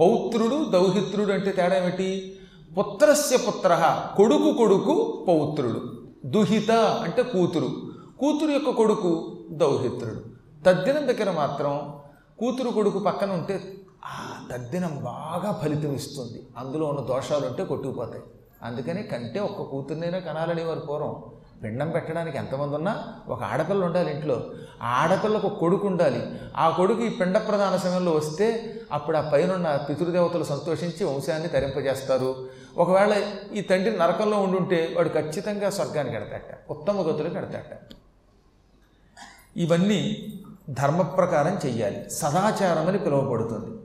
పౌత్రుడు దౌహిత్రుడు అంటే తేడా ఏమిటి? పుత్రస్య పుత్ర కొడుకు కొడుకు పౌత్రుడు. దుహిత అంటే కూతురు. కూతురు యొక్క కొడుకు దౌహిత్రుడు. తద్దినం దగ్గర మాత్రం కూతురు కొడుకు పక్కన ఉంటే ఆ తద్దినం బాగా ఫలితం ఇస్తుంది. అందులో ఉన్న దోషాలు ఉంటే కొట్టుకుపోతాయి. అందుకని కంటే ఒక్క కూతురునైనా కనాలని వారు పూర్వం పిండం పెట్టడానికి ఎంతమంది ఉన్నా ఒక ఆడపిల్ల ఉండాలి ఇంట్లో. ఆ ఆడపిల్లకు కొడుకు ఉండాలి. ఆ కొడుకు ఈ పిండ ప్రధాన సమయంలో వస్తే అప్పుడు ఆ పైన పితృదేవతలు సంతోషించి వంశాన్ని తరింపజేస్తారు. ఒకవేళ ఈ తండ్రి నరకంలో ఉండుంటే వాడు ఖచ్చితంగా స్వర్గానికి ఎడతాట ఉత్తమ గతులకు ఎడతాట ఇవన్నీ ధర్మ ప్రకారం చెయ్యాలి. సదాచారం అని పిలువబడుతుంది.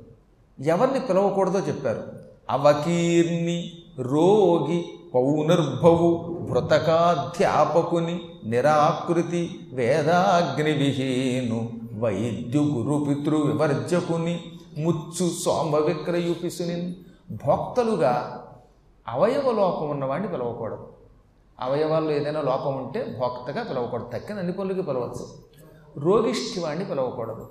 ఎవరిని పిలవకూడదో చెప్పారు. అవకీర్ణి రోగి పౌనర్భవు భృతకాధ్యాపకుని నిరాకృతి వేదాగ్ని విహీను వైద్యు గురు పితృ వివర్జకుని ముచ్చు సోమ విక్రయుపిసుని భోక్తలుగా అవయవ లోపం ఉన్నవాడిని పిలవకూడదు. అవయవాల్లో ఏదైనా లోపం ఉంటే భోక్తగా పిలవకూడదు. తక్కిన అన్ని పనులకి పిలవచ్చు. రోగిష్టి వాడిని పిలవకూడదు.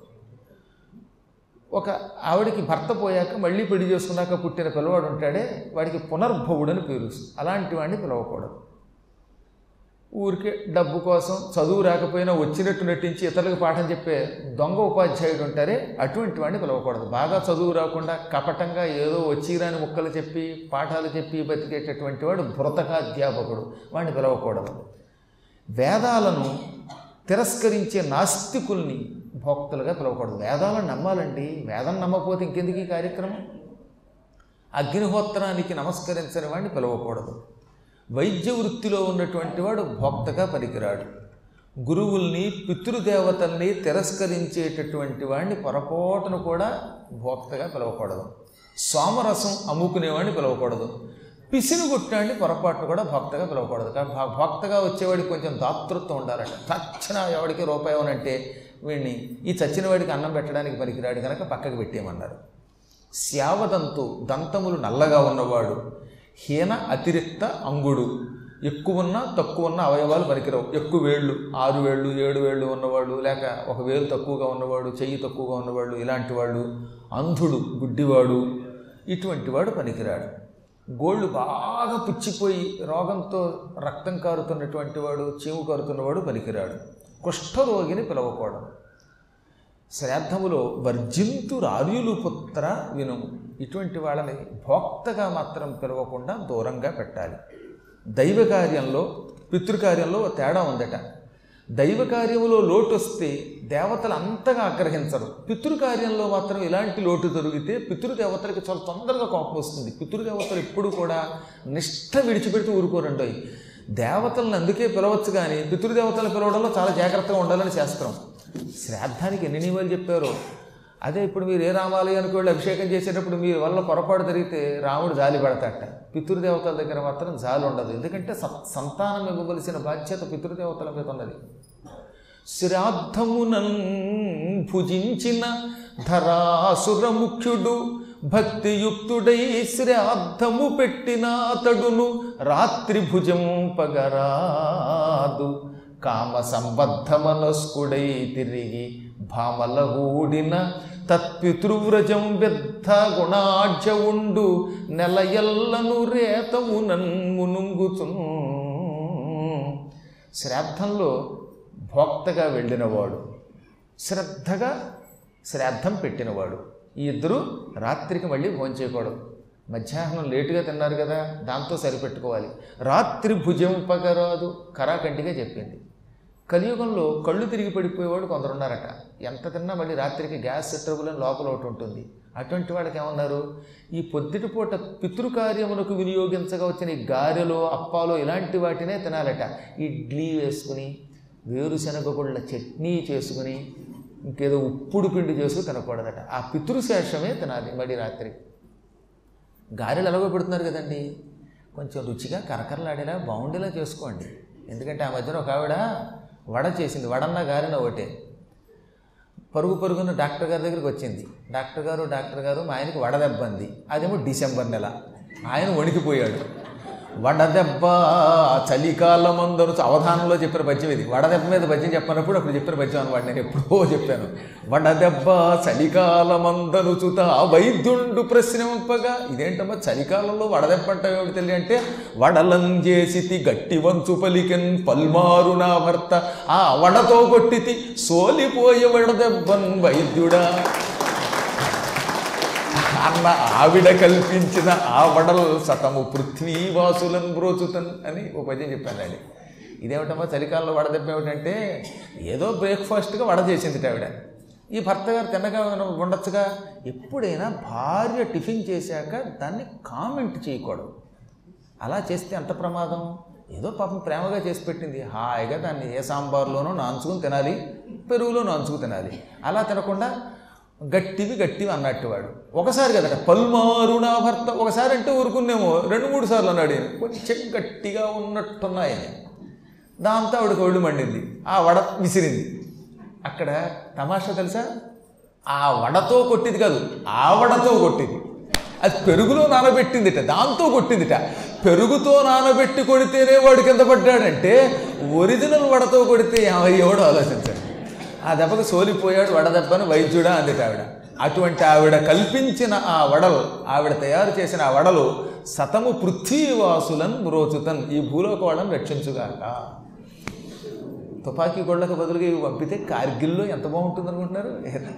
ఒక ఆవిడికి భర్త పోయాక మళ్ళీ పెళ్ళి చేసుకున్నాక పుట్టిన పిల్లవాడు ఉంటాడే వాడికి పునర్భవుడని పేరు అలాంటి వాడిని పిలవకూడదు. ఊరికే డబ్బు కోసం చదువు రాకపోయినా వచ్చినట్టు నటించి ఇతరులకు పాఠం చెప్పే దొంగ ఉపాధ్యాయుడు ఉంటారే అటువంటి వాడిని పిలవకూడదు. బాగా చదువు రాకుండా కపటంగా ఏదో వచ్చిరాని ముక్కలు చెప్పి పాఠాలు చెప్పి బతికేటటువంటి వాడు భృతకాధ్యాపకుడు వాడిని పిలవకూడదు. వేదాలను తిరస్కరించే నాస్తికుల్ని భోక్తలుగా పిలవకూడదు. వేదాలను నమ్మాలండి. వేదం నమ్మకపోతే ఇంకెందుకు ఈ కార్యక్రమం? అగ్నిహోత్రానికి నమస్కరించని వాడిని పిలవకూడదు. వైద్య వృత్తిలో ఉన్నటువంటి వాడు భోక్తగా పనికిరాడు. గురువుల్ని పితృదేవతల్ని తిరస్కరించేటటువంటి వాడిని పొరపాటును కూడా భోక్తగా పిలవకూడదు. సోమరసం అమ్ముకునేవాడిని పిలవకూడదు. పిసిని కొట్టాడిని పొరపాటును కూడా భోక్తగా పిలవకూడదు. కానీ భోక్తగా భక్తగా వచ్చేవాడికి కొంచెం దాతృత్వం ఉండాలంటే తక్షణ ఎవడికి రూపాయి అంటే వీడిని ఈ చచ్చిన వాడికి అన్నం పెట్టడానికి పనికిరాడు కనుక పక్కకు పెట్టేయమన్నారు. శ్యావదంతు దంతములు నల్లగా ఉన్నవాడు హీన అతిరిక్త అంగుడు ఎక్కువన్నా తక్కువన్న అవయవాలు పనికిరావు. ఎక్కువ వేళ్ళు ఆరు వేళ్ళు ఏడు వేళ్ళు ఉన్నవాళ్ళు లేక ఒక వేలు తక్కువగా ఉన్నవాడు చెయ్యి తక్కువగా ఉన్నవాళ్ళు ఇలాంటి వాళ్ళు అంధుడు గుడ్డివాడు ఇటువంటి వాడు పనికిరాడు. గోళ్ళు బాగా పుచ్చిపోయి రోగంతో రక్తం కారుతున్నటువంటి వాడు చీము కారుతున్నవాడు పనికిరాడు. కుష్ఠరోగిని పిలవకూడదు. శ్రాద్ధములో వర్జింతు రార్యులు పుత్ర వినుము ఇటువంటి వాళ్ళని భోక్తగా మాత్రం పిలవకుండా దూరంగా పెట్టాలి. దైవ కార్యంలో పితృకార్యంలో తేడా ఉందట. దైవ కార్యంలో లోటు వస్తే దేవతలు అంతగా ఆగ్రహించరు. పితృకార్యంలో మాత్రం ఇలాంటి లోటు జరిగితే పితృదేవతలకు చాలా తొందరగా కోపం వస్తుంది. పితృదేవతలు ఎప్పుడు కూడా నిష్ట విడిచిపెడుతూ ఊరుకోరండి దేవతలను అందుకే పిలవచ్చు కానీ పితృదేవతలను పిలవడంలో చాలా జాగ్రత్తగా ఉండాలని శాస్త్రం. శ్రాద్ధానికి ఎన్ని నియమాలు చెప్పారో? అదే ఇప్పుడు మీరు ఏ రామాలయానికి వెళ్ళి అభిషేకం చేసేటప్పుడు మీ వల్ల పొరపాటు జరిగితే రాముడు జాలి పడతాట పితృదేవతల దగ్గర మాత్రం జాలి ఉండదు. ఎందుకంటే సత్ సంతానం ఇవ్వవలసిన బాధ్యత పితృదేవతల మీద ఉన్నది. శ్రాద్ధమునం భుజించిన ధరాసురముఖ్యుడు భక్తియుక్తుడై శ్రాద్ధము పెట్టిన అతడును రాత్రిభుజంపగరాదు కామ పగరాదు కామ సంబద్ధమనస్కుడై తిరిగి భామలగూడిన తత్పితృవ్రజం వ్యర్థ గుణాఢ్య ఉండు నెలయల్లను రేతవు మునుంగుతున్ శ్రాద్ధంలో భోక్తగా వెళ్ళినవాడు శ్రద్ధగా శ్రాద్ధం పెట్టినవాడు. ఈ ఇద్దరు రాత్రికి మళ్ళీ భోజనం చేయకూడదు. మధ్యాహ్నం లేటుగా తిన్నారు కదా దాంతో సరిపెట్టుకోవాలి. రాత్రి భుజింపగరాదు కరాకంటిగా చెప్పింది. కలియుగంలో కళ్ళు తిరిగి పడిపోయేవాడు కొందరున్నారట. ఎంత తిన్నా మళ్ళీ రాత్రికి గ్యాస్ ట్రబుల్ అని లోపల ఒకటి ఉంటుంది. అటువంటి వాళ్ళకి ఏమన్నారు? ఈ పొద్దుటి పూట పితృకార్యములకు వినియోగించగా వచ్చిన ఈ గారెలో అప్పాలో ఇలాంటి వాటినే తినాలట. ఇడ్లీ వేసుకుని వేరుశనగ గుళ్ళ చట్నీ చేసుకుని ఇంకేదో ఉప్పుడు పిండి చేసుకుని తినకూడదట. ఆ పితృశేషమే తినాలి మడి రాత్రి. గారెలు ఎలాగో పెడుతున్నారు కదండి? కొంచెం రుచిగా కరకరలాడేలా బాగుండేలా చేసుకోండి. ఎందుకంటే ఆ మధ్యన ఒక ఆవిడ వడ చేసింది. వడన్న గారెన ఒకటే. పరుగు పరుగున డాక్టర్ గారి దగ్గరికి వచ్చింది. డాక్టర్ గారు డాక్టర్ గారు మా ఆయనకి వడదెబ్బంది అదేమో డిసెంబర్ నెల. ఆయన వణికిపోయాడు. వడదెబ్బ చలికాలమందరు అవధానంలో చెప్పిన పద్యం ఇది. వడదెబ్బ మీద పద్యం చెప్పినప్పుడు అప్పుడు చెప్పిన పద్యం అనమాట నేను ఎప్పుడో చెప్పాను. వడదెబ్బ చలికాలమందను చూత వైద్యుండు ప్రశ్నింపగా ఇదేంటమ్మా చలికాలంలో వడదెబ్బ అంటే ఏమిటి తెలియ అంటే వడలం చేసితి గట్టి వంచు పలికెన్ పల్మారు నా భర్త ఆ వడతో కొట్టితి సోలిపోయే వడదెబ్బన్ వైద్యుడా. అన్న ఆవిడ కల్పించిన ఆ సతము. పృథ్వీవాసులను బ్రోచుతన్ అని ఓ పద్యం చెప్పాను అది ఇదేమిటమ్మా చలికాలంలో వడదెబ్బ ఏమిటంటే ఏదో బ్రేక్ఫాస్ట్గా వడ చేసింది ఆవిడ. ఈ భర్త గారు తిన్నగా ఉండొచ్చుగా ఎప్పుడైనా భార్య టిఫిన్ చేశాక దాన్ని కామెంట్ చేయకూడదు. అలా చేస్తే ఎంత ప్రమాదం? ఏదో పాపం ప్రేమగా చేసి పెట్టింది. హాయిగా దాన్ని ఏ సాంబార్లోనో నాంచుకుని తినాలి పెరుగులో నాంచుకు తినాలి. అలా తినకుండా గట్టివి గట్టివి అన్నట్టు వాడు. ఒకసారి కదట పల్మారు నా భర్త. ఒకసారి అంటే ఊరుకునేమో రెండు మూడు సార్లు అన్నాడు కొంచెం గట్టిగా ఉన్నట్టున్నాయి దాంతో ఆవిడకి ఒళ్ళు మండింది. ఆ వడ విసిరింది. అక్కడ తమాషా తెలుసా? ఆ వడతో కొట్టింది కాదు ఆ వడతో కొట్టింది. అది పెరుగులో నానబెట్టిందిట దాంతో కొట్టిందిట. పెరుగుతో నానబెట్టి కొడితేనే వాడు కింద పడ్డాడంటే ఒరిజినల్ వడతో కొడితే ఎవడో ఆలోచించాడు. ఆ దెబ్బకు సోలిపోయాడు వడదెబ్బను వైద్యుడా అంది ఆవిడ. అటువంటి ఆవిడ కల్పించిన ఆ వడలు ఆవిడ తయారు చేసిన ఆ వడలు సతము పృథ్వీవాసులన్ మ్రోచుతన్. ఈ భూలోక వాళ్ళని రక్షించుగాక. తుపాకీ గొళ్ళకు బదులుగా ఇవి పంపితే కార్గిల్లో ఎంత బాగుంటుంది అనుకుంటున్నారు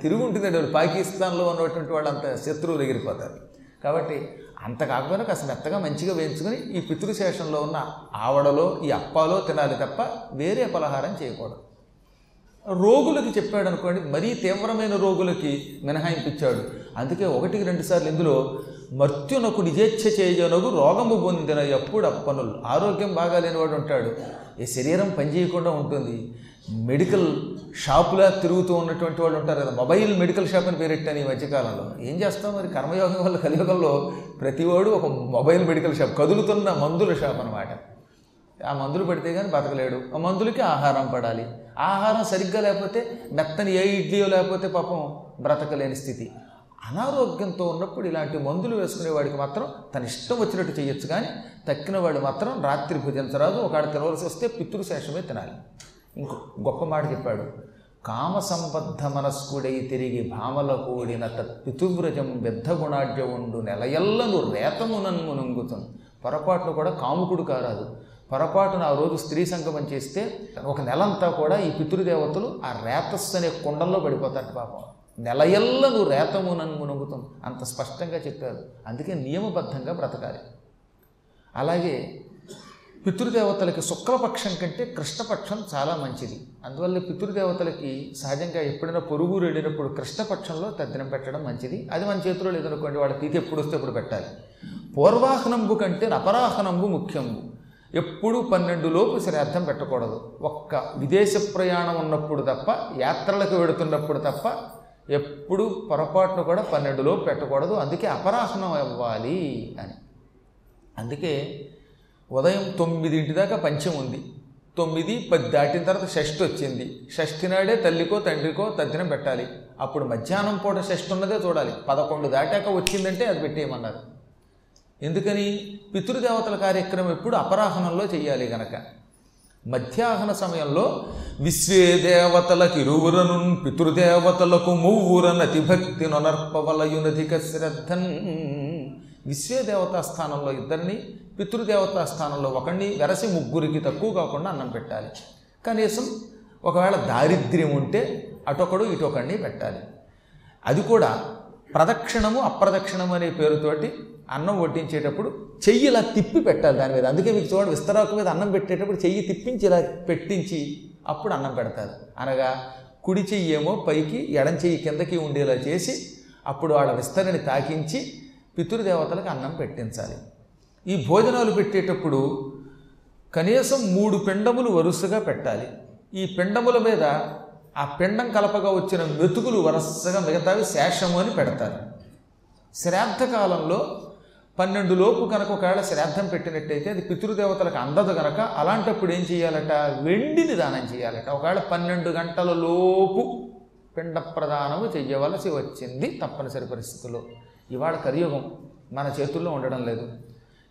తిరిగి ఉంటుందండి వాళ్ళు. పాకిస్తాన్లో ఉన్నటువంటి వాళ్ళు అంత శత్రువులు ఎగిరిపోతారు. కాబట్టి అంత కాకపోయినా కాస్త మెత్తగా మంచిగా వేయించుకొని ఈ పితృశేషంలో ఉన్న ఆవడలో ఈ అప్పాలో తినాలి తప్ప వేరే పలహారం చేయకూడదు. రోగులకి చెప్పాడు అనుకోండి మరీ తీవ్రమైన రోగులకి మినహాయింపించాడు అందుకే ఒకటికి రెండు సార్లు ఇందులో మర్త్యునకు నిజేచ్ఛ చేయనగు రోగము పొందిన ఎప్పుడు అప్పనులు ఆరోగ్యం బాగాలేని వాడు ఉంటాడు. ఈ శరీరం పనిచేయకుండా ఉంటుంది. మెడికల్ షాపులా తిరుగుతూ ఉన్నటువంటి వాళ్ళు ఉంటారు కదా మొబైల్ మెడికల్ షాప్ అని పేరెట్టాను ఈ మధ్యకాలంలో ఏం చేస్తాం మరి? కర్మయోగం వల్ల కలియుగంలో ప్రతివాడు ఒక మొబైల్ మెడికల్ షాప్ కదులుతున్న మందుల షాప్ అనమాట ఆ మందులు పెడితే కానీ బతకలేడు. ఆ మందులకి ఆహారం పడాలి. ఆహారం సరిగ్గా లేకపోతే మెత్తని ఏ ఇడ్లీయో లేకపోతే పాపం బ్రతకలేని స్థితి. అనారోగ్యంతో ఉన్నప్పుడు ఇలాంటి మందులు వేసుకునే వాడికి మాత్రం తన ఇష్టం వచ్చినట్టు చేయొచ్చు కానీ తక్కిన వాడు మాత్రం రాత్రి భుజించరాదు. ఒకడు తినవలసి వస్తే పితృశేషమే తినాలి. ఇంకో గొప్ప మాట చెప్పాడు. కామ సంబద్ధ మనస్కుడై తిరిగి భామల కూడిన తత్పితువ్రజం బెద్ధగుణాఢ్య ఉండు నెలయల్లను రేతమునన్ మునుంగుతున్ పొరపాటును కూడా కాముకుడు కారాదు. పొరపాటున ఆ రోజు స్త్రీ సంగమం చేస్తే ఒక నెలంతా కూడా ఈ పితృదేవతలు ఆ రేతస్సు అనే కుండల్లో పడిపోతారు పాపం. నెలయల్లను రేతమునన్ మునుగుతాం అంత స్పష్టంగా చెప్పారు. అందుకే నియమబద్ధంగా బ్రతకాలి. అలాగే పితృదేవతలకి శుక్లపక్షం కంటే కృష్ణపక్షం చాలా మంచిది. అందువల్ల పితృదేవతలకి సహజంగా ఎప్పుడైనా పొరుగురు వెళ్ళినప్పుడు కృష్ణపక్షంలో తద్దినం పెట్టడం మంచిది. అది మన చేతిలో లేదనుకోండి వాళ్ళ తీతి ఎప్పుడు వస్తే ఎప్పుడు పెట్టాలి. పూర్వాహనంబు కంటే అపరాహనంబు ముఖ్యంబు. ఎప్పుడూ పన్నెండు లోపు శ్రాద్ధం పెట్టకూడదు. ఒక్క విదేశ ప్రయాణం ఉన్నప్పుడు తప్ప యాత్రలకు వెడుతున్నప్పుడు తప్ప ఎప్పుడు పొరపాటును కూడా పన్నెండు లోపు పెట్టకూడదు. అందుకే అపరాహనం అవ్వాలి అని. అందుకే ఉదయం తొమ్మిదింటి దాకా పంచం ఉంది. తొమ్మిది పది దాటిన తర్వాత షష్ఠి వచ్చింది. షష్ఠి నాడే తల్లికో తండ్రికో తద్దినం పెట్టాలి. అప్పుడు మధ్యాహ్నం పూట షష్ఠి ఉన్నదే చూడాలి. పదకొండు దాటాక వచ్చిందంటే అది పెట్టేయమన్నారు. ఎందుకని పితృదేవతల కార్యక్రమం ఎప్పుడు అపరాహనంలో చేయాలి గనక? మధ్యాహ్న సమయంలో విశ్వే దేవతలకు ఇరువురను పితృదేవతలకు మువ్వురనతి భక్తి నొనర్పవలయునధిక శ్రద్ధన్. విశ్వే దేవతా స్థానంలో ఇద్దరిని పితృదేవతా స్థానంలో ఒకడిని వెరసి ముగ్గురికి తక్కువ కాకుండా అన్నం పెట్టాలి. కనీసం ఒకవేళ దారిద్ర్యం ఉంటే అటొకడు ఇటొకడిని పెట్టాలి. అది కూడా ప్రదక్షిణము అప్రదక్షిణము అనే పేరుతోటి అన్నం వడ్డించేటప్పుడు చెయ్యి ఇలా తిప్పి పెట్టాలి దాని మీద. అందుకే మీకు చూడండి విస్తరాకు మీద అన్నం పెట్టేటప్పుడు చెయ్యి తిప్పించి ఇలా పెట్టించి అప్పుడు అన్నం పెడతారు. అనగా కుడి చెయ్యి ఏమో పైకి ఎడం చెయ్యి కిందకి ఉండేలా చేసి అప్పుడు వాళ్ళ విస్తరని తాకించి పితృదేవతలకు అన్నం పెట్టించాలి. ఈ భోజనాలు పెట్టేటప్పుడు కనీసం మూడు పిండములు వరుసగా పెట్టాలి. ఈ పిండముల మీద ఆ పిండం కలపగా వచ్చిన మెతుకులు వరుసగా మిగతావి శేషము అని పెడతారు. శ్రాద్ధ కాలంలో పన్నెండు లోపు కనుక ఒకవేళ శ్రాద్ధం పెట్టినట్టయితే అది పితృదేవతలకు అందదు కనుక అలాంటప్పుడు ఏం చేయాలట? వెండిని దానం చేయాలట. ఒకవేళ పన్నెండు గంటల లోపు పిండ ప్రదానము చెయ్యవలసి వచ్చింది తప్పనిసరి పరిస్థితుల్లో. ఇవాళ కలియుగం మన చేతుల్లో ఉండడం లేదు.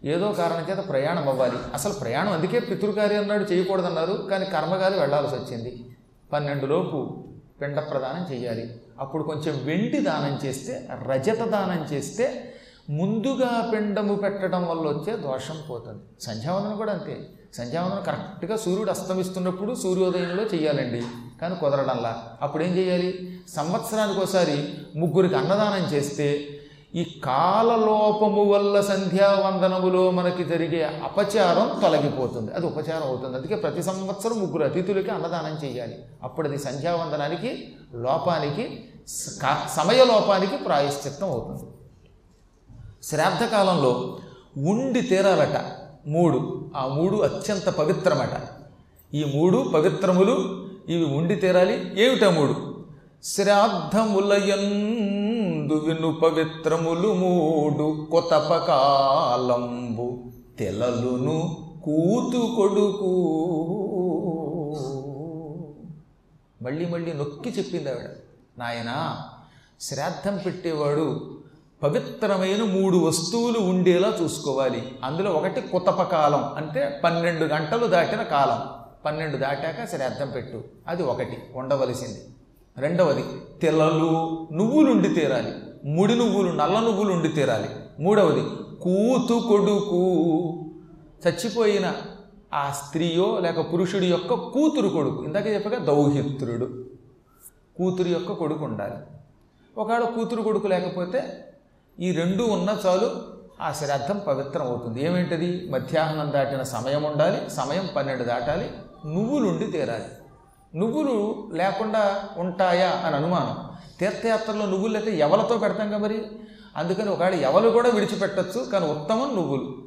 ఏదో కారణం చేత ప్రయాణం అవ్వాలి. అసలు ప్రయాణం అందుకే పితృకార్యం నాడు చేయకూడదన్నారు కానీ కర్మగాలి వెళ్ళాల్సి వచ్చింది. పన్నెండులోపు పిండ ప్రదానం చేయాలి. అప్పుడు కొంచెం వెండి దానం చేస్తే రజత దానం చేస్తే ముందుగా పిండము పెట్టడం వల్ల వచ్చే దోషం పోతుంది. సంధ్యావందనం కూడా అంతే. సంధ్యావందనం కరెక్ట్గా సూర్యుడు అస్తమిస్తున్నప్పుడు సూర్యోదయంలో చేయాలండి కానీ కుదరడంలా. అప్పుడు ఏం చేయాలి సంవత్సరానికి ఒకసారి ముగ్గురికి అన్నదానం చేస్తే ఈ కాలలోపము వల్ల సంధ్యావందనములో మనకి జరిగే అపచారం తొలగిపోతుంది. అది ఉపచారం అవుతుంది. అందుకే ప్రతి సంవత్సరం ముగ్గురు అతిథులకి అన్నదానం చేయాలి. అప్పుడు అది సంధ్యావందనానికి లోపానికి సమయలోపానికి సమయ లోపానికి ప్రాయశ్చిత్తం అవుతుంది. శ్రాద్ధకాలంలో ఉండి తీరాలట మూడు. ఆ మూడు అత్యంత పవిత్రమట. ఈ మూడు పవిత్రములు ఇవి ఉండి తీరాలి. ఏమిటా మూడు? ముందు విను పవిత్రములు మూడు కొతపకాలంబు తెలలును కూతు కొడుకు. మళ్ళీ మళ్ళీ నొక్కి చెప్పింది ఆవిడ. నాయనా శ్రాద్ధం పెట్టేవాడు పవిత్రమైన మూడు వస్తువులు ఉండేలా చూసుకోవాలి. అందులో ఒకటి కుతపకాలం అంటే పన్నెండు గంటలు దాటిన కాలం. పన్నెండు దాటాక శ్రాద్ధం పెట్టు. అది ఒకటి ఉండవలసింది రెండవది తెల్లలు నువ్వులు ఉండి తీరాలి ముడి నువ్వులు నల్ల నువ్వులు ఉండి తీరాలి. మూడవది కూతు కొడుకు. చచ్చిపోయిన ఆ స్త్రీయో లేక పురుషుడి యొక్క కూతురు కొడుకు ఇందాక చెప్పగా దౌహిత్రుడు. కూతురు యొక్క కొడుకు ఉండాలి. ఒకవేళ కూతురు కొడుకు లేకపోతే ఈ రెండు ఉన్న చాలు ఆ శ్రాద్ధం పవిత్రం అవుతుంది. ఏమేంటది? మధ్యాహ్నం దాటిన సమయం ఉండాలి సమయం పన్నెండు దాటాలి నువ్వులుండి తీరాలి. నువ్వులు లేకుండా ఉంటాయా అని అనుమానం. తీర్థయాత్రలో నువ్వులు అయితే ఎవలతో పెడతాం కదా మరి? అందుకని ఒకవేళ ఎవలు కూడా విడిచిపెట్టచ్చు కానీ ఉత్తమం నువ్వులు.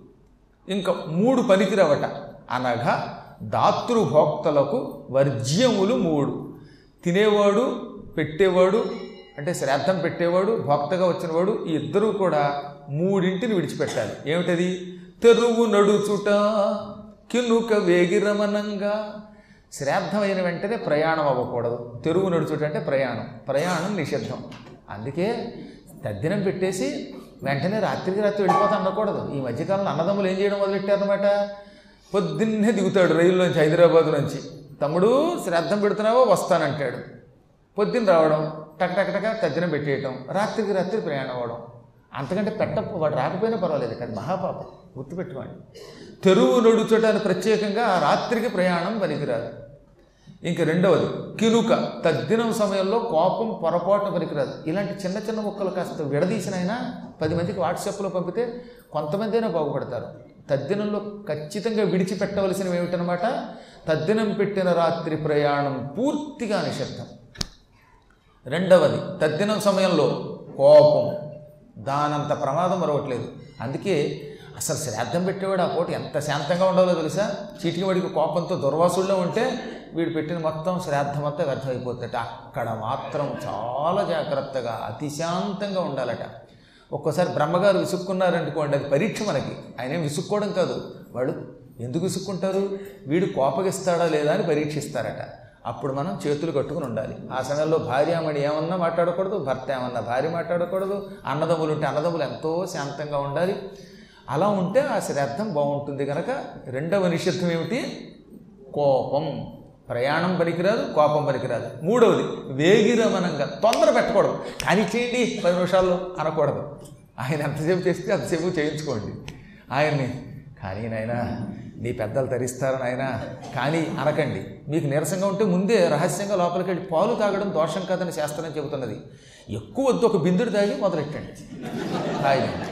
ఇంకా మూడు పనికిరవట. అనగా దాతృభోక్తలకు వర్జ్యములు మూడు. తినేవాడు పెట్టేవాడు అంటే శ్రాద్ధం పెట్టేవాడు భోక్తగా వచ్చినవాడు ఈ ఇద్దరూ కూడా మూడింటిని విడిచిపెట్టాలి. ఏమిటది? తెరువు నడుచుట కినుక వేగిరమనంగా శ్రాద్ధమైన వెంటనే ప్రయాణం అవ్వకూడదు. తెరువు నడుచుటంటే ప్రయాణం. ప్రయాణం నిషిద్ధం. అందుకే తద్దినం పెట్టేసి వెంటనే రాత్రికి రాత్రి వెళ్ళిపోతా అనకూడదు. ఈ మధ్యకాలంలో అన్నదమ్ములు ఏం చేయడం మొదలెట్టారనమాట పొద్దున్నే దిగుతాడు రైల్లోంచి హైదరాబాద్ నుంచి. తమ్ముడు శ్రాద్ధం పెడుతున్నావో? వస్తానంటాడు. పొద్దున్న రావడం టక్ టక్ టక తద్దినం పెట్టేయటం రాత్రికి రాత్రి ప్రయాణం అవ్వడం. అంతకంటే పెట్ట వాడు రాకపోయినా పర్వాలేదు కానీ మహాపాపం. గుర్తుపెట్టుకోండి. తెరువు నడుచుట ప్రత్యేకంగా రాత్రికి ప్రయాణం పనికిరాదు. ఇంక రెండవది కినుక తద్దినం సమయంలో కోపం పొరపాటున పనికిరాదు. ఇలాంటి చిన్న చిన్న ముక్కలు కాస్త విడదీసినైనా పది మందికి వాట్సాప్లో పంపితే కొంతమంది అయినా బాగుపడతారు. తద్దినంలో ఖచ్చితంగా విడిచిపెట్టవలసినవి ఏమిటనమాట తద్దినం పెట్టిన రాత్రి ప్రయాణం పూర్తిగా నిషిద్ధం రెండవది తద్దినం సమయంలో కోపం. దానంత ప్రమాదం మరవట్లేదు. అందుకే అసలు శ్రాద్ధం పెట్టేవాడు ఆ పూట ఎంత శాంతంగా ఉండాలో తెలుసా? చీటికి వాడికి కోపంతో దుర్వాసుల్లో ఉంటే వీడు పెట్టిన మొత్తం శ్రాద్ధం అంతా వ్యర్థమైపోతుందట. అక్కడ మాత్రం చాలా జాగ్రత్తగా అతిశాంతంగా ఉండాలట. ఒక్కోసారి బ్రహ్మగారు విసుక్కున్నారనుకోండి అది పరీక్ష మనకి. ఆయన విసుక్కోవడం కాదు. వాడు ఎందుకు విసుక్కుంటారు? వీడు కోపగిస్తాడా లేదా అని పరీక్షిస్తారట. అప్పుడు మనం చేతులు కట్టుకుని ఉండాలి. ఆ సమయంలో భార్యామణి ఏమన్నా మాట్లాడకూడదు భర్త ఏమన్నా భార్య మాట్లాడకూడదు అన్నదమ్ములు ఉంటే అన్నదమ్ములు ఎంతో శాంతంగా ఉండాలి. అలా ఉంటే ఆ శ్రాద్ధం బాగుంటుంది కనుక రెండవ నిషిద్ధం ఏమిటి? కోపం. ప్రయాణం పనికిరాదు కోపం పనికిరాదు. మూడవది వేగిరమనంగా తొందర పెట్టకూడదు. కానీ చేయండి పది నిమిషాల్లో అనకూడదు. ఆయన ఎంతసేపు చేస్తే అంతసేపు చేయించుకోండి. ఆయన్ని కానీ నాయనా నీ పెద్దలు తరిస్తారు నాయనా కానీ అనకండి. మీకు నీరసంగా ఉంటే ముందే రహస్యంగా లోపలికి వెళ్ళి పాలు తాగడం దోషం కాదని శాస్త్రం చెబుతున్నది. ఎక్కువ వద్దు ఒక బిందుడు తాగి మొదలెట్టండి. హాయిగా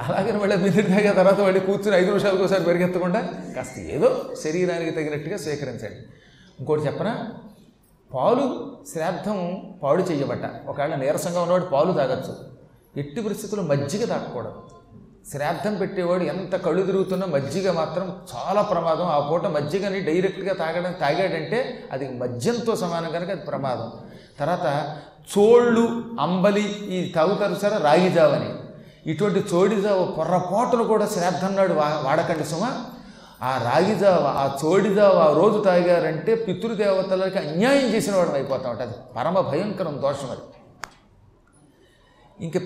అలాగే మళ్ళీ బిందుడు తాగిన తర్వాత మళ్ళీ కూర్చుని ఐదు నిమిషాలకు ఒకసారి పరిగెత్తకుండా కాస్త ఏదో శరీరానికి తగినట్టుగా స్వీకరించండి. ఇంకోటి చెప్పనా? పాలు శ్రాద్ధం పాడు చేయబట్ట ఒకవేళ నీరసంగా ఉన్నవాడు పాలు తాగొచ్చు. ఎట్టి పరిస్థితుల్లో మజ్జిగ తాగకూడదు. శ్రాద్ధం పెట్టేవాడు ఎంత కళ్ళు తిరుగుతున్నా మజ్జిగ మాత్రం చాలా ప్రమాదం. ఆ పూట మజ్జిగని డైరెక్ట్గా తాగడం తాగాడంటే అది మద్యంతో సమానం కనుక అది ప్రమాదం. తర్వాత చోళ్ళు అంబలి ఈ తాగుతారు సరే రాగిజావని ఇటువంటి చోడి జావ పొర్రపాటును కూడా శ్రాద్ధం నాడు వా వాడకండి సుమ. ఆ రాగిజావ ఆ చోడిజావ ఆ రోజు తాగారంటే పితృదేవతలకి అన్యాయం చేసిన వాడు అయిపోతాం అది పరమ భయంకరం దోషం అది. ఇంక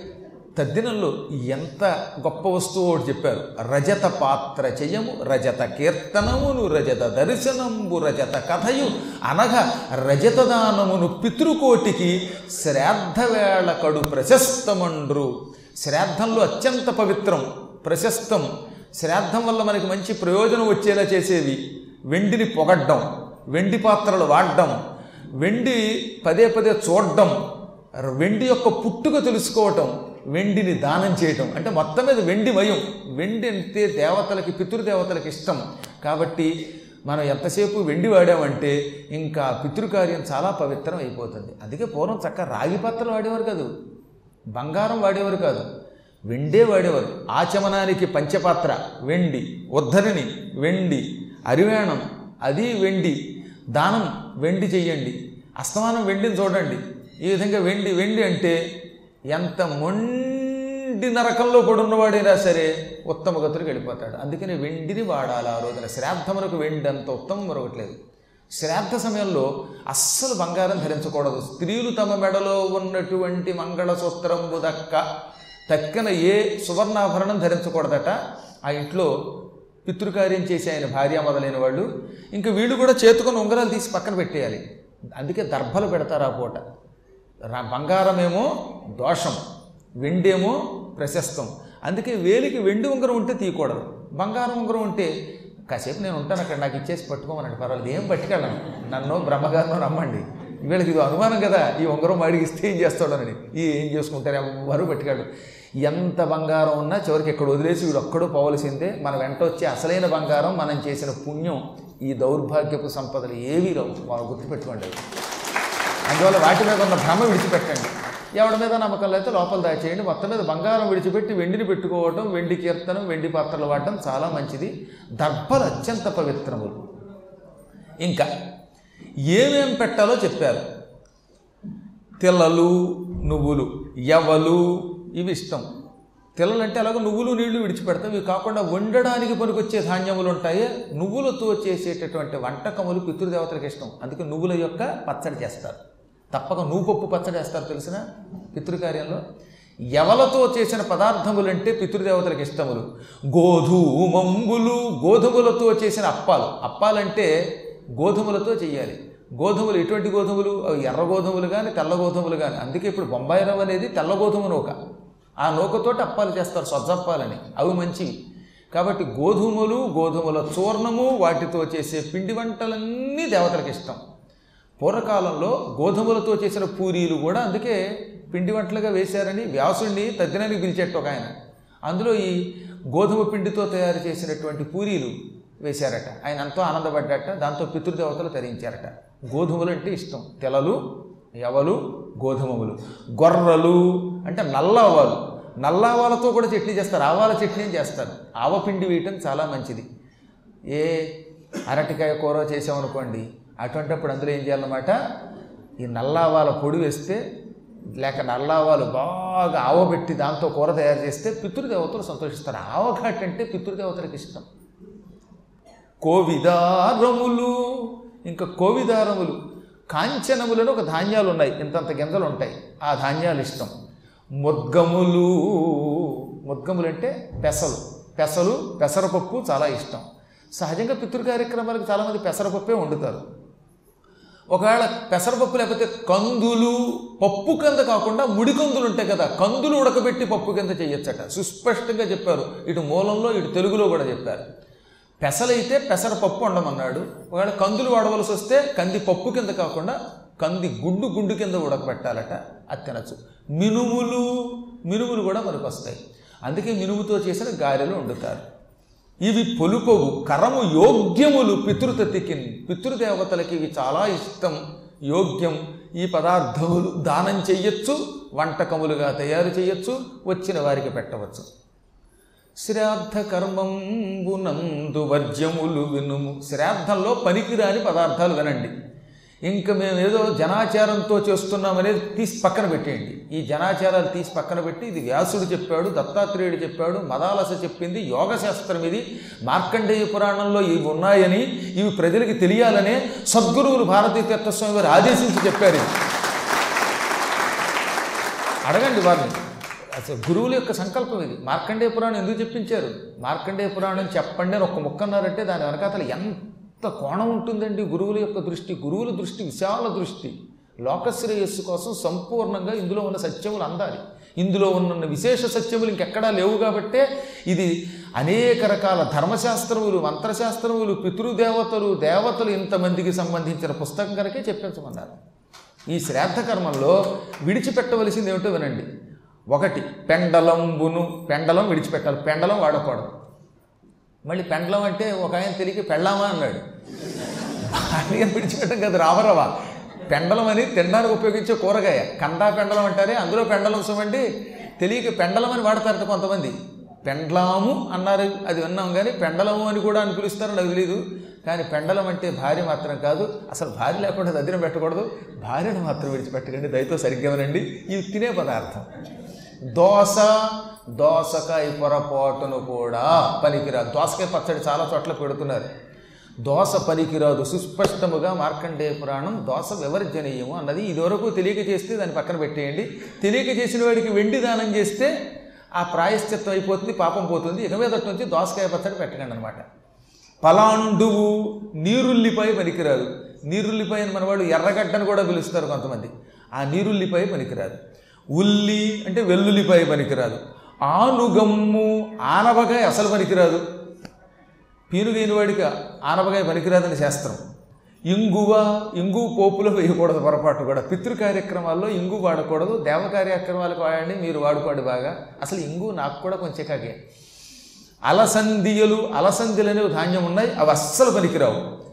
తద్దినంలో ఎంత గొప్ప వస్తువు ఒకటి చెప్పారు. రజత పాత్ర చెయ్యము రజత కీర్తనమును రజత దర్శనంబు రజత కథయు అనగా రజతదానమును పితృకోటికి శ్రాద్ధవేళ కడు ప్రశస్తమండ్రు. శ్రాద్ధంలో అత్యంత పవిత్రం ప్రశస్తం శ్రాద్ధం వల్ల మనకి మంచి ప్రయోజనం వచ్చేలా చేసేవి వెండిని పొగడ్డం వెండి పాత్రలు వాడడం వెండి పదే పదే చూడడం వెండి యొక్క పుట్టుక తెలుసుకోవటం వెండిని దానం చేయటం. అంటే మొత్తం మీద వెండి వయం వెండి అంటే దేవతలకి పితృదేవతలకి ఇష్టం. కాబట్టి మనం ఎంతసేపు వెండి వాడామంటే ఇంకా పితృకార్యం చాలా పవిత్రం అయిపోతుంది. అందుకే పూర్వం చక్క రాగి పాత్రలు వాడేవారు కాదు. బంగారం వాడేవారు కాదు. వెండే వాడేవారు. ఆచమనానికి పంచపాత్ర వెండి. ఉద్ధరిణి వెండి. అరివేణం అది వెండి. దానం వెండి చెయ్యండి. అస్తమానం వెండిని చూడండి. ఈ విధంగా వెండి వెండి అంటే ఎంత మొండి నరకంలో పడున్నవాడైనా సరే ఉత్తమ గతులకు వెళ్ళిపోతాడు. అందుకని వెండిని వాడాలి ఆ రోజున. శ్రాద్ధమునకు వెండి అంత ఉత్తమం మరొకట్లేదు. శ్రాద్ధ సమయంలో అస్సలు బంగారం ధరించకూడదు. స్త్రీలు తమ మెడలో ఉన్నటువంటి మంగళసూత్రంబు దక్క తక్కిన ఏ సువర్ణాభరణం ధరించకూడదట. ఆ ఇంట్లో పితృకార్యం చేసే ఆయన భార్య మొదలైన వాళ్ళు. ఇంకా వీళ్ళు కూడా చేతుకొని ఉంగరాలు తీసి పక్కన పెట్టేయాలి. అందుకే దర్భలు పెడతారు ఆ పూట. బంగారమేమో దోషం వెండేమో ప్రశస్తం. అందుకే వేలికి వెండి ఉంగరం ఉంటే తీయకూడదు. బంగారం ఉంగరం ఉంటే కాసేపు నేను ఉంటాను అక్కడ నాకు ఇచ్చేసి పట్టుకోమనండి పర్వాలేదు ఏం పట్టుకెళ్ళను. నన్ను బ్రహ్మగారినో రమ్మండి. వీళ్ళకి ఇది అనుమానం కదా ఈ ఉంగరం వాడికి ఇస్తే ఏం చేస్తాడనని. ఈ ఏం చేసుకుంటారు? ఎవరు పెట్టుకోడు ఎంత బంగారం ఉన్నా చివరికి ఇక్కడ వదిలేసి వీడు ఒక్కడో పోవలసిందే. మన వెంట వచ్చే అసలైన బంగారం మనం చేసిన పుణ్యం ఈ దౌర్భాగ్యపు సంపదలు ఏవీ రావు. వాళ్ళు గుర్తుపెట్టుకోండి అందువల్ల వాటి మీద ఉన్న భ్రమ విడిచిపెట్టండి. ఎవడి మీద నమ్మకం లేకపోతే లోపల దాచేయండి. మొత్తం మీద బంగారం విడిచిపెట్టి వెండిని పెట్టుకోవటం వెండి కీర్తనం వెండి పాత్రలు వాడటం చాలా మంచిది. దర్భలు అత్యంత పవిత్రములు. ఇంకా ఏమేం పెట్టాలో చెప్పారు. తెల్లలు నువ్వులు. యవలు ఇవి ఇష్టం. తిల్లలంటే అలాగ అలాగే నువ్వులు నీళ్ళు విడిచిపెడతాం. ఇవి కాకుండా వండడానికి పనికొచ్చే ధాన్యములు ఉంటాయి. నువ్వులతో చేసేటటువంటి వంటకములు పితృదేవతలకు ఇష్టం. అందుకే నువ్వుల యొక్క పచ్చడి చేస్తారు. తప్పక నువ్వు పప్పు పచ్చడి వేస్తారు తెలిసిన పితృకార్యంలో. ఎవలతో చేసిన పదార్థములంటే పితృదేవతలకు ఇష్టములు. గోధుమంబులు గోధుమలతో చేసిన అప్పాలు. అప్పాలంటే గోధుమలతో చేయాలి. గోధుమలు ఎటువంటి గోధుమలు? అవి ఎర్ర గోధుమలు కానీ తెల్ల గోధుమలు కానీ అందుకే ఇప్పుడు బొంబాయి రవ్వ అనేది తెల్ల గోధుమ నూక. ఆ నూకతోటి అప్పాలు చేస్తారు సజ్జప్పాలని. అవి మంచివి. కాబట్టి గోధుమలు గోధుమల చూర్ణము వాటితో చేసే పిండి వంటలన్నీ దేవతలకు ఇష్టం. పూర్వకాలంలో గోధుమలతో చేసిన పూరీలు కూడా అందుకే పిండి వంటలుగా వేశారని వ్యాసుడిని తద్దినానికి పిలిచేట్టు ఒక ఆయన. అందులో ఈ గోధుమ పిండితో తయారు చేసినటువంటి పూరీలు వేశారట. ఆయన ఎంతో ఆనందపడ్డట దాంతో పితృదేవతలు తరించారట. గోధుమలు అంటే ఇష్టం. తెలలు ఎవలు గోధుమములు. గొర్రలు అంటే నల్లావాలు నల్లావాలతో నల్ల ఆవాలతో కూడా చట్నీ చేస్తారు. ఆవాల చట్నీ చేస్తారు? ఆవపిండి వేయటం చాలా మంచిది. ఏ అరటికాయ కూర చేసామనుకోండి అటువంటిప్పుడు అందులో ఏం చేయాలన్నమాట? ఈ నల్లావాల పొడి వేస్తే లేక నల్లావాలు బాగా ఆవబెట్టి దాంతో కూర తయారు చేస్తే పితృదేవతలు సంతోషిస్తారు. ఆవఘాట్ అంటే పితృదేవతలకు ఇష్టం. కోవిదారములు. ఇంకా కోవిదారములు కాంచనములను ఒక ధాన్యాలు ఉన్నాయి ఇంతంత గింజలు ఉంటాయి ఆ ధాన్యాలు ఇష్టం. ముద్గములు ముద్గములు అంటే పెసలు. పెసలు పెసరపప్పు చాలా ఇష్టం. సహజంగా పితృ కార్యక్రమాలకు చాలామంది పెసరపప్పే వండుతారు. ఒకవేళ పెసరపప్పు లేకపోతే కందులు పప్పు కింద కాకుండా ముడి కందులు ఉంటాయి కదా కందులు ఉడకబెట్టి పప్పు కింద చేయొచ్చట సుస్పష్టంగా చెప్పారు. ఇటు మూలంలో ఇటు తెలుగులో కూడా చెప్పారు. పెసలైతే పెసరపప్పు వండమన్నాడు. ఒకవేళ కందులు వాడవలసి వస్తే కంది పప్పు కింద కాకుండా కంది గుండు గుండు కింద ఉడకబెట్టాలట. అది తినచ్చు. మినుములు మినుములు కూడా మనకు వస్తాయి. అందుకే మినుముతో చేసిన గారెలు వండుతారు. ఇవి పొలుపవు కరము యోగ్యములు పితృతతికి పితృదేవతలకి ఇవి చాలా ఇష్టం. యోగ్యం. ఈ పదార్థములు దానం చెయ్యొచ్చు వంటకములుగా తయారు చేయొచ్చు వచ్చిన వారికి పెట్టవచ్చు. శ్రాద్ధ కర్మంబునందు వర్జ్యములు వినుము. శ్రాద్ధంలో పనికిరాని పదార్థాలు వినండి. ఇంకా మేము ఏదో జనాచారంతో చేస్తున్నామనేది తీసి పక్కన పెట్టేయండి. ఈ జనాచారాలు తీసి పక్కన పెట్టి ఇది వ్యాసుడు చెప్పాడు దత్తాత్రేయుడు చెప్పాడు మదాలస చెప్పింది యోగశాస్త్రం ఇది మార్కండేయ పురాణంలో ఇవి ఉన్నాయని ఇవి ప్రజలకి తెలియాలనే సద్గురువులు భారతీ తీర్థస్వామి వారు ఆదేశించి చెప్పారు అడగండి వారిని. అసలు గురువుల యొక్క సంకల్పం ఇది. మార్కండేయ పురాణం ఎందుకు చెప్పించారు? మార్కండేయ పురాణం చెప్పండి అని ఒక్క ముక్క అన్నారంటే దాని వెనకాతల ఎంత కోణం ఉంటుందండి గురువుల యొక్క దృష్టి గురువుల దృష్టి విశాల దృష్టి. లోకశ్రేయస్సు కోసం సంపూర్ణంగా ఇందులో ఉన్న సత్యములు అందాలి. ఇందులో ఉన్న విశేష సత్యములు ఇంకెక్కడా లేవు కాబట్టే ఇది అనేక రకాల ధర్మశాస్త్రములు మంత్రశాస్త్రములు పితృదేవతలు దేవతలు ఇంతమందికి సంబంధించిన పుస్తకం కనుకే చెప్పించమన్నారు. ఈ శ్రాద్ధ కర్మంలో విడిచిపెట్టవలసింది ఏమిటో వినండి. ఒకటి పెండలంబును పెండలం విడిచిపెట్టాలి. పెండలం వాడకూడదు. మళ్ళీ పెండలం అంటే ఒక ఆయన తెలియక పెళ్ళామా అన్నాడు. భార్య విడిచిపెట్టం కదా రావరవా పెండలం అని తినడానికి ఉపయోగించే కూరగాయ. కందా పెండలం అంటారే అందులో పెండలం సుమండి. తెలియక పెండలం అని వాడతారట కొంతమంది. పెండ్లాము అన్నారు అది విన్నాం కానీ పెండలము అని కూడా అని పిలుస్తారని నాకు తెలియదు కానీ పెండలం అంటే భార్య మాత్రం కాదు అసలు భార్య లేకుండా దద్దినం పెట్టకూడదు. భార్యను మాత్రం విడిచిపెట్టకండి దయతో సరిగ్గా వినండి. ఇవి తినే పదార్థం. దోశ దోసకాయ పొరపాటును కూడా పనికిరాదు. దోసకాయ పచ్చడి చాలా చోట్ల పెడుతున్నారు. దోశ పనికిరాదు. సుస్పష్టముగా మార్కండే పురాణం దోశ వివర్జనీయము అన్నది ఇదివరకు తెలియక చేస్తే దాన్ని పక్కన పెట్టేయండి. తెలియక చేసిన వాడికి వెండి దానం చేస్తే ఆ ప్రాయశ్చిత్తం అయిపోతుంది పాపం పోతుంది. ఇక నుంచి దోసకాయ పచ్చడి పెట్టకండి అనమాట పలాండువు నీరుల్లిపాయ పనికిరాదు. నీరుల్లిపాయ అని మనవాడు ఎర్రగడ్డను కూడా పిలుస్తారు కొంతమంది. ఆ నీరుల్లిపాయ పనికిరాదు. ఉల్లి అంటే వెల్లుల్లిపాయ పనికిరాదు. ఆనుగమ్ము ఆనవకాయ అసలు పనికిరాదు. పీనుగైన వాడికి ఆనపకాయ పనికిరాదని శాస్త్రం. ఇంగువ ఇంగు పోపులో వేయకూడదు పొరపాటు కూడా. పితృ కార్యక్రమాల్లో ఇంగు వాడకూడదు. దేవ కార్యక్రమాలకు వాడండి మీరు వాడుకోండి బాగా. అసలు ఇంగు నాకు కూడా కొంచెం కాకే అలసందియలు అలసందిలు అనేవి ధాన్యం ఉన్నాయి అవి అస్సలు పనికిరావు.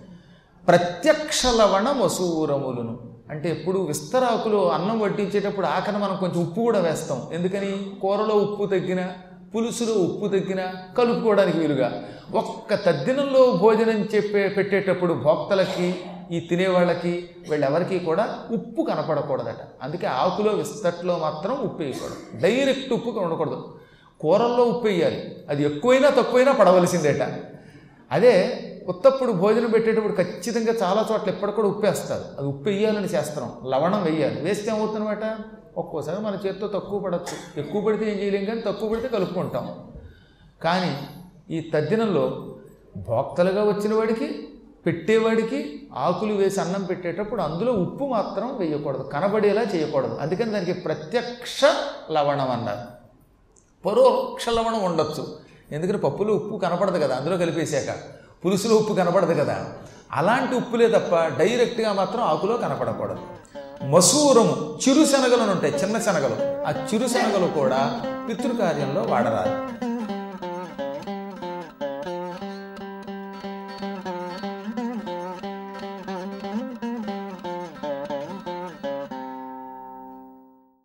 ప్రత్యక్ష లవణ మసూరములను అంటే ఎప్పుడు విస్తరాకులు అన్నం వడ్డించేటప్పుడు ఆఖరి మనం కొంచెం ఉప్పు కూడా వేస్తాం. ఎందుకని? కూరలో ఉప్పు తగ్గిన పులుసులో ఉప్పు తగ్గిన కలుపుకోవడానికి వీలుగా. ఒక్క తద్దినంలో భోజనం చెప్పే పెట్టేటప్పుడు భోక్తలకి ఈ తినేవాళ్ళకి వీళ్ళెవరికి కూడా ఉప్పు కనపడకూడదట. అందుకే ఆకులో విస్తట్లో మాత్రం ఉప్పు వేయకూడదు. డైరెక్ట్ ఉప్పు ఉండకూడదు. కూరల్లో ఉప్పు వేయాలి. అది ఎక్కువైనా తక్కువైనా పడవలసిందేట. అదే ఉత్తప్పుడు భోజనం పెట్టేటప్పుడు ఖచ్చితంగా చాలా చోట్ల ఎప్పటికి కూడా ఉప్పు వేస్తారు. అది ఉప్పు వేయాలని శాస్త్రం లవణం వేయాలి. వేస్తే ఏమవుతుందన్నమాట? ఒక్కోసారి మన చేతితో తక్కువ పడవచ్చు ఎక్కువ పడితే ఏం చేయలేం కానీ తక్కువ పడితే కలుపుకుంటాం. కానీ ఈ తద్దినంలో భోక్తలుగా వచ్చిన వాడికి పెట్టేవాడికి ఆకులు వేసి అన్నం పెట్టేటప్పుడు అందులో ఉప్పు మాత్రం వేయకూడదు. కనబడేలా చేయకూడదు. అందుకని దానికి ప్రత్యక్ష లవణం అన్నారు. పరోక్ష లవణం ఉండొచ్చు. ఎందుకంటే పప్పులో ఉప్పు కనపడదు కదా అందులో కలిపేశాక. పులుసులో ఉప్పు కనపడదు కదా. అలాంటి ఉప్పులే తప్ప డైరెక్ట్గా మాత్రం ఆకులో కనపడకూడదు. మసూరము చిరుశనగలను ఉంటాయి చిన్న శనగలు. ఆ చిరు శనగలు కూడా పితృకార్యంలో వాడరాదు.